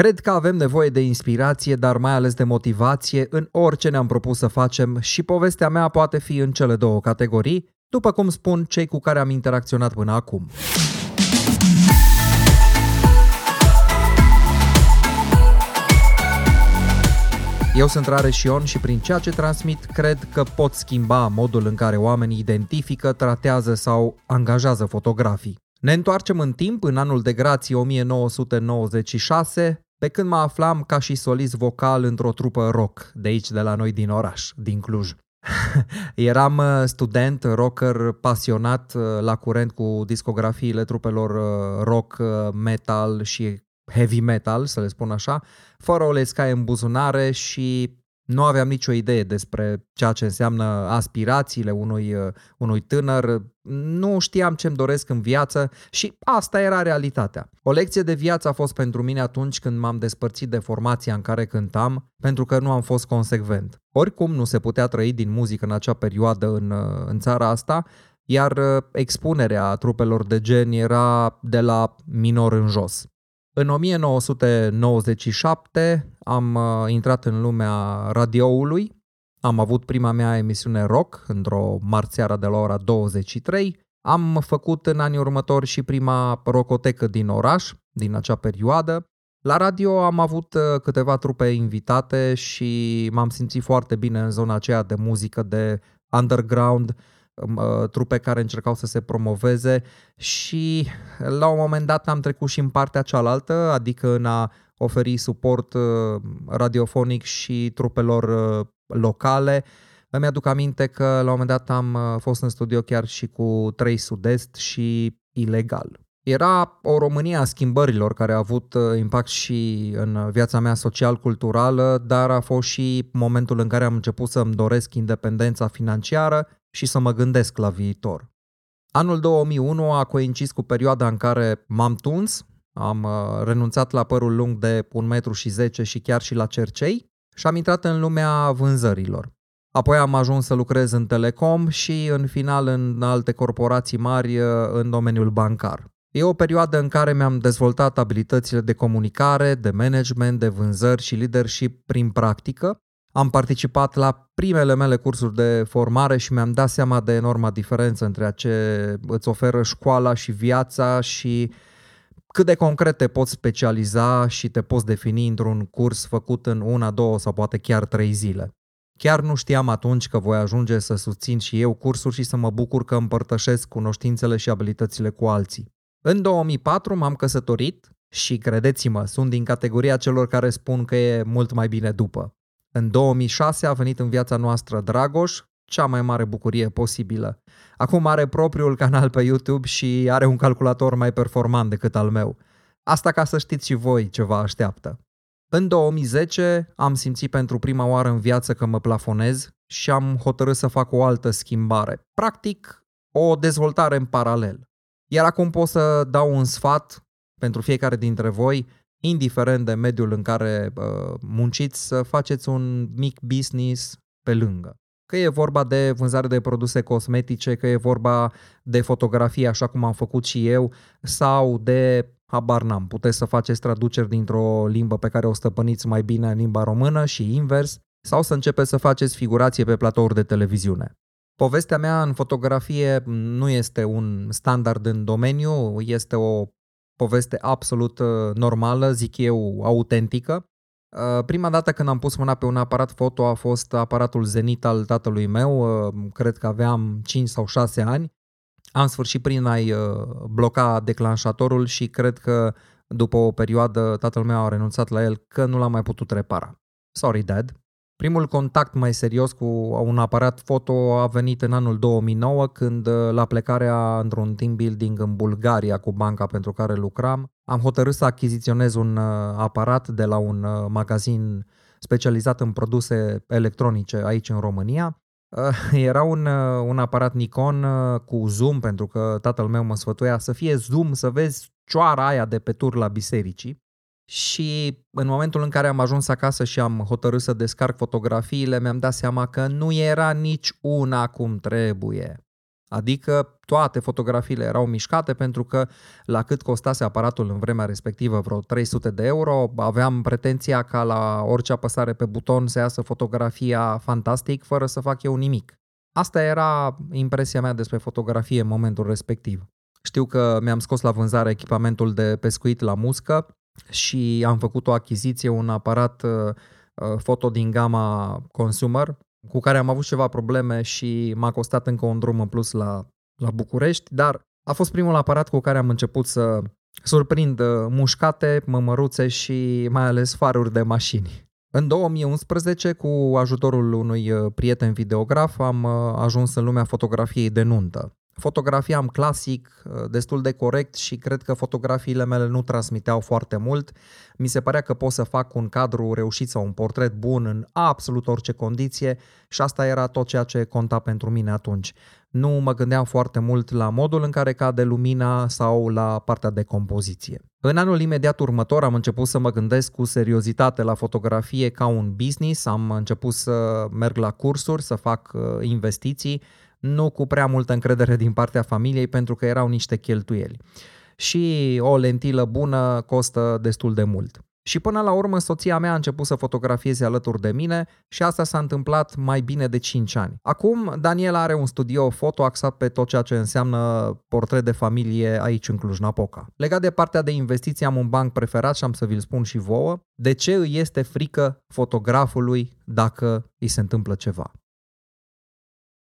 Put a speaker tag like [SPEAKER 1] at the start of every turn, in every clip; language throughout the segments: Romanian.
[SPEAKER 1] Cred că avem nevoie de inspirație, dar mai ales de motivație în orice ne-am propus să facem și povestea mea poate fi în cele două categorii, după cum spun cei cu care am interacționat până acum. Eu sunt Rareș Ion și prin ceea ce transmit cred că pot schimba modul în care oamenii identifică, tratează sau angajează fotografii. Ne întoarcem în timp, în anul de grație 1996, pe când mă aflam ca și solist vocal într-o trupă rock, de aici, de la noi din oraș, din Cluj. Eram uh, student, rocker, pasionat uh, la curent cu discografiile trupelor uh, rock, metal și heavy metal, să le spun așa, fără o lescaie în buzunare și nu aveam nicio idee despre ceea ce înseamnă aspirațiile unui, uh, unui tânăr, nu știam ce-mi doresc în viață și asta era realitatea. O lecție de viață a fost pentru mine atunci când m-am despărțit de formația în care cântam, pentru că nu am fost consecvent. Oricum nu se putea trăi din muzică în acea perioadă în, uh, în țara asta, iar uh, expunerea trupelor de gen era de la minor în jos. În 1997 am uh, intrat în lumea radioului, am avut prima mea emisiune rock într-o marțeară de la ora 23, am făcut în anii următori și prima rocotecă din oraș, din acea perioadă. La radio am avut uh, câteva trupe invitate și m-am simțit foarte bine în zona aceea de muzică de underground, Uh, trupe care încercau să se promoveze. Și la un moment dat am trecut și în partea cealaltă, adică în a oferi suport uh, radiofonic și trupelor uh, locale. Îmi aduc aminte că la un moment dat am fost în studio chiar și cu 3 Sud-Est și ilegal. Era o Românie a schimbărilor care a avut impact și în viața mea social-culturală, dar a fost și momentul în care am început să-mi doresc independența financiară și să mă gândesc la viitor. Anul 2001 a coincis cu perioada în care m-am tuns, am uh, renunțat la părul lung de 1,10 m și și chiar și la cercei și am intrat în lumea vânzărilor. Apoi am ajuns să lucrez în telecom și în final în alte corporații mari uh, în domeniul bancar. E o perioadă în care mi-am dezvoltat abilitățile de comunicare, de management, de vânzări și leadership prin practică am participat la primele mele cursuri de formare și mi-am dat seama de enorma diferență între ce îți oferă școala și viața și cât de concret te poți specializa și te poți defini într-un curs făcut în una, două sau poate chiar trei zile. Chiar nu știam atunci că voi ajunge să susțin și eu cursuri și să mă bucur că împărtășesc cunoștințele și abilitățile cu alții. În 2004 m-am căsătorit și credeți-mă, sunt din categoria celor care spun că e mult mai bine după. În 2006 a venit în viața noastră Dragoș, cea mai mare bucurie posibilă. Acum are propriul canal pe YouTube și are un calculator mai performant decât al meu. Asta ca să știți și voi ce vă așteaptă. În 2010 am simțit pentru prima oară în viață că mă plafonez și am hotărât să fac o altă schimbare. Practic, o dezvoltare în paralel. Iar acum pot să dau un sfat pentru fiecare dintre voi indiferent de mediul în care uh, munciți, să faceți un mic business pe lângă. Că e vorba de vânzare de produse cosmetice, că e vorba de fotografie, așa cum am făcut și eu, sau de, habar n-am, puteți să faceți traduceri dintr-o limbă pe care o stăpâniți mai bine în limba română și invers, sau să începeți să faceți figurație pe platouri de televiziune. Povestea mea în fotografie nu este un standard în domeniu, este o poveste absolut uh, normală, zic eu, autentică. Uh, prima dată când am pus mâna pe un aparat foto a fost aparatul Zenit al tatălui meu, uh, cred că aveam 5 sau 6 ani. Am sfârșit prin a-i bloca declanșatorul și cred că după o perioadă tatăl meu a renunțat la el că nu l-a mai putut repara. Sorry, dad. Primul contact mai serios cu un aparat foto a venit în anul 2009 când uh, la plecarea într-un team building în Bulgaria cu banca pentru care lucram, am hotărât să achiziționez un uh, aparat de la un uh, magazin specializat în produse electronice aici în România. Era un, un aparat Nikon cu zoom, pentru că tatăl meu mă sfătuia să fie zoom, să vezi cioara aia de pe tur la bisericii și în momentul în care am ajuns acasă și am hotărât să descarc fotografiile, mi-am dat seama că nu era nici una cum trebuie. Adică toate fotografiile erau mișcate pentru că la cât costase aparatul în vremea respectivă vreo 300 de euro, aveam pretenția ca la orice apăsare pe buton să iasă fotografia fantastic fără să fac eu nimic. Asta era impresia mea despre fotografie în momentul respectiv. Știu că mi-am scos la vânzare echipamentul de pescuit la muscă și am făcut o achiziție, un aparat uh, uh, foto din gama consumer, cu care am avut ceva probleme și m-a costat încă un drum în plus la, la București, dar a fost primul aparat cu care am început să surprind uh, mușcate, mămăruțe și mai ales faruri de mașini. În 2011, cu ajutorul unui prieten videograf, am ajuns în lumea fotografiei de nuntă. Fotografiam clasic, uh, destul de corect și cred că fotografiile mele nu transmiteau foarte mult. Mi se părea că pot să fac un cadru reușit sau un portret bun în absolut orice condiție și asta era tot ceea ce conta pentru mine atunci. Nu mă gândeam foarte mult la modul în care cade lumina sau la partea de compoziție. În anul imediat următor am început să mă gândesc cu seriozitate la fotografie ca un business, am început să merg la cursuri, să fac uh, investiții, nu cu prea multă încredere din partea familiei pentru că erau niște cheltuieli. Și o lentilă bună costă destul de mult. Și până la urmă soția mea a început să fotografieze alături de mine și asta s-a întâmplat mai bine de 5 ani. Acum Daniela are un studio foto axat pe tot ceea ce înseamnă portret de familie aici în Cluj-Napoca. Legat de partea de investiții am un banc preferat și am să vi-l spun și vouă. De ce îi este frică fotografului dacă îi se întâmplă ceva?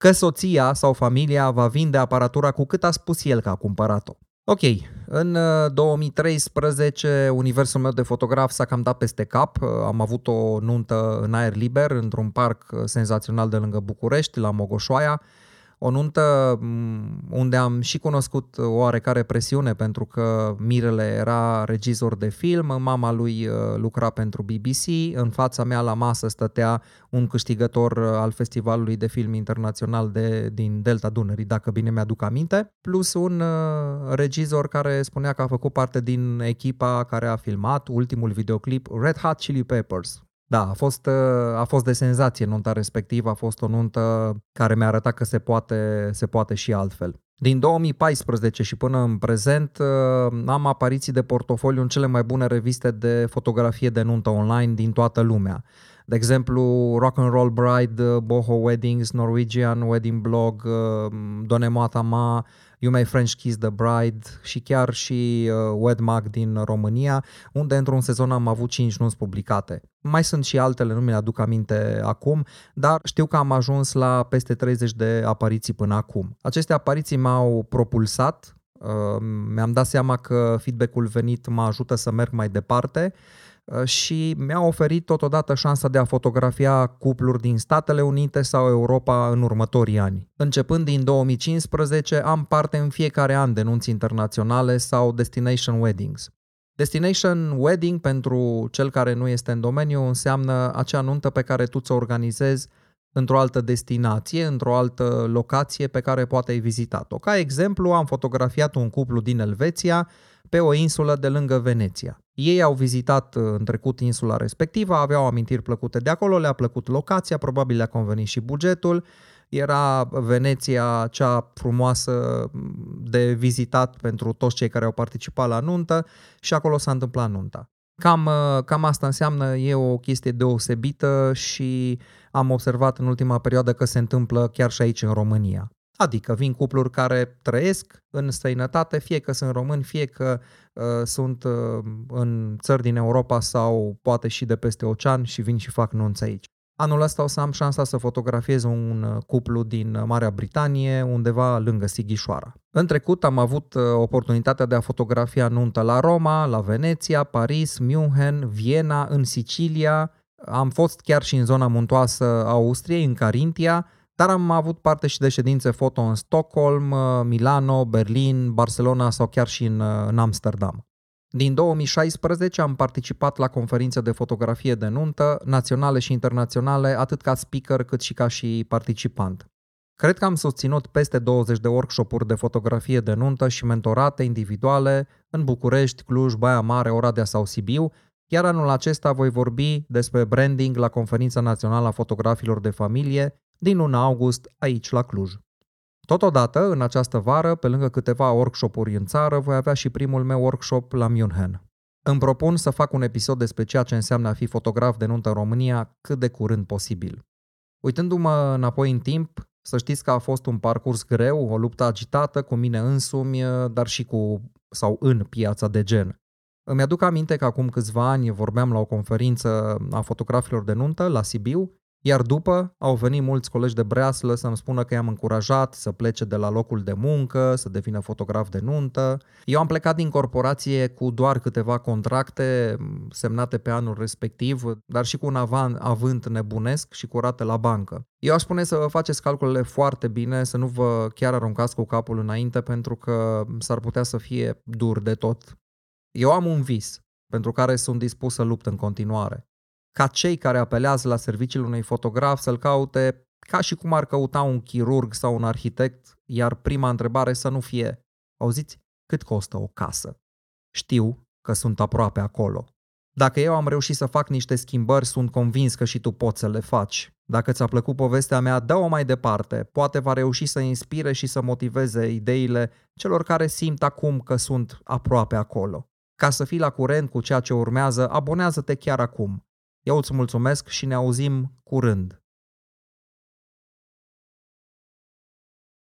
[SPEAKER 1] Că soția sau familia va vinde aparatura cu cât a spus el că a cumpărat-o. Ok, în 2013 uh, universul meu de fotograf s-a cam dat peste cap. Uh, am avut o nuntă în aer liber într-un parc uh, senzațional de lângă București, la Mogoșoaia o nuntă mm, unde am și cunoscut o oarecare presiune pentru că Mirele era regizor de film, mama lui uh, lucra pentru BBC, în fața mea la masă stătea un câștigător uh, al Festivalului de Film Internațional de, din Delta Dunării, dacă bine mi-aduc aminte, plus un uh, regizor care spunea că a făcut parte din echipa care a filmat ultimul videoclip Red Hot Chili Peppers, da, a fost, uh, a fost de senzație nunta respectivă, a fost o nuntă care mi-a arătat că se poate, se poate și altfel. Din 2014 și până în prezent uh, am apariții de portofoliu în cele mai bune reviste de fotografie de nuntă online din toată lumea. De exemplu, Rock and Roll Bride, Boho Weddings, Norwegian Wedding Blog, uh, Donemata Ma, You May French Kiss the Bride și chiar și uh, Wedmag din România, unde într-un sezon am avut 5 nunți publicate. Mai sunt și altele, nu mi-le aduc aminte acum, dar știu că am ajuns la peste 30 de apariții până acum. Aceste apariții m-au propulsat, uh, mi-am dat seama că feedback-ul venit mă ajută să merg mai departe Uh, și mi-a oferit totodată șansa de a fotografia cupluri din Statele Unite sau Europa în următorii ani. Începând din 2015, am parte în fiecare an de nunți internaționale sau destination weddings. Destination wedding, pentru cel care nu este în domeniu, înseamnă acea nuntă pe care tu ți-o organizezi într-o altă destinație, într-o altă locație pe care poate ai vizitat-o. Ca exemplu, am fotografiat un cuplu din Elveția pe o insulă de lângă Veneția. Ei au vizitat uh, în trecut insula respectivă, aveau amintiri plăcute de acolo, le-a plăcut locația, probabil le-a convenit și bugetul. Era Veneția cea frumoasă mm, de vizitat pentru toți cei care au participat la nuntă și acolo s-a întâmplat nunta. Cam, uh, cam asta înseamnă, e o chestie deosebită și am observat în ultima perioadă că se întâmplă chiar și aici în România. Adică vin cupluri care trăiesc în străinătate, fie că sunt români, fie că uh, sunt uh, în țări din Europa sau poate și de peste ocean și vin și fac nunți aici. Anul ăsta o să am șansa să fotografiez un uh, cuplu din Marea Britanie, undeva lângă Sighișoara. În trecut am avut uh, oportunitatea de a fotografia nuntă la Roma, la Veneția, Paris, München, Viena, în Sicilia. Am fost chiar și în zona muntoasă a Austriei, în Carintia, dar am avut parte și de ședințe foto în Stockholm, uh, Milano, Berlin, Barcelona sau chiar și în, uh, în Amsterdam. Din 2016 am participat la conferințe de fotografie de nuntă, naționale și internaționale, atât ca speaker cât și ca și participant. Cred că am susținut peste 20 de workshop-uri de fotografie de nuntă și mentorate individuale în București, Cluj, Baia Mare, Oradea sau Sibiu, iar anul acesta voi vorbi despre branding la Conferința Națională a Fotografilor de Familie din luna august aici la Cluj. Totodată, în această vară, pe lângă câteva workshop-uri în țară, voi avea și primul meu workshop la München. Îmi propun să fac un episod despre ceea ce înseamnă a fi fotograf de nuntă în România cât de curând posibil. Uitându-mă înapoi în timp, să știți că a fost un parcurs greu, o luptă agitată cu mine însumi, dar și cu sau în piața de gen. Îmi aduc aminte că acum câțiva ani vorbeam la o conferință a fotografilor de nuntă la Sibiu iar după au venit mulți colegi de breaslă să-mi spună că i-am încurajat să plece de la locul de muncă, să devină fotograf de nuntă. Eu am plecat din corporație cu doar câteva contracte semnate pe anul respectiv, dar și cu un avan, avânt nebunesc și cu rate la bancă. Eu aș spune să vă faceți calculele foarte bine, să nu vă chiar aruncați cu capul înainte, pentru că s-ar putea să fie dur de tot. Eu am un vis pentru care sunt dispus să lupt în continuare ca cei care apelează la serviciile unui fotograf să-l caute ca și cum ar căuta un chirurg sau un arhitect, iar prima întrebare să nu fie, auziți, cât costă o casă? Știu că sunt aproape acolo. Dacă eu am reușit să fac niște schimbări, sunt convins că și tu poți să le faci. Dacă ți-a plăcut povestea mea, dă-o mai departe. Poate va reuși să inspire și să motiveze ideile celor care simt acum că sunt aproape acolo. Ca să fii la curent cu ceea ce urmează, abonează-te chiar acum. Eu îți mulțumesc și ne auzim curând.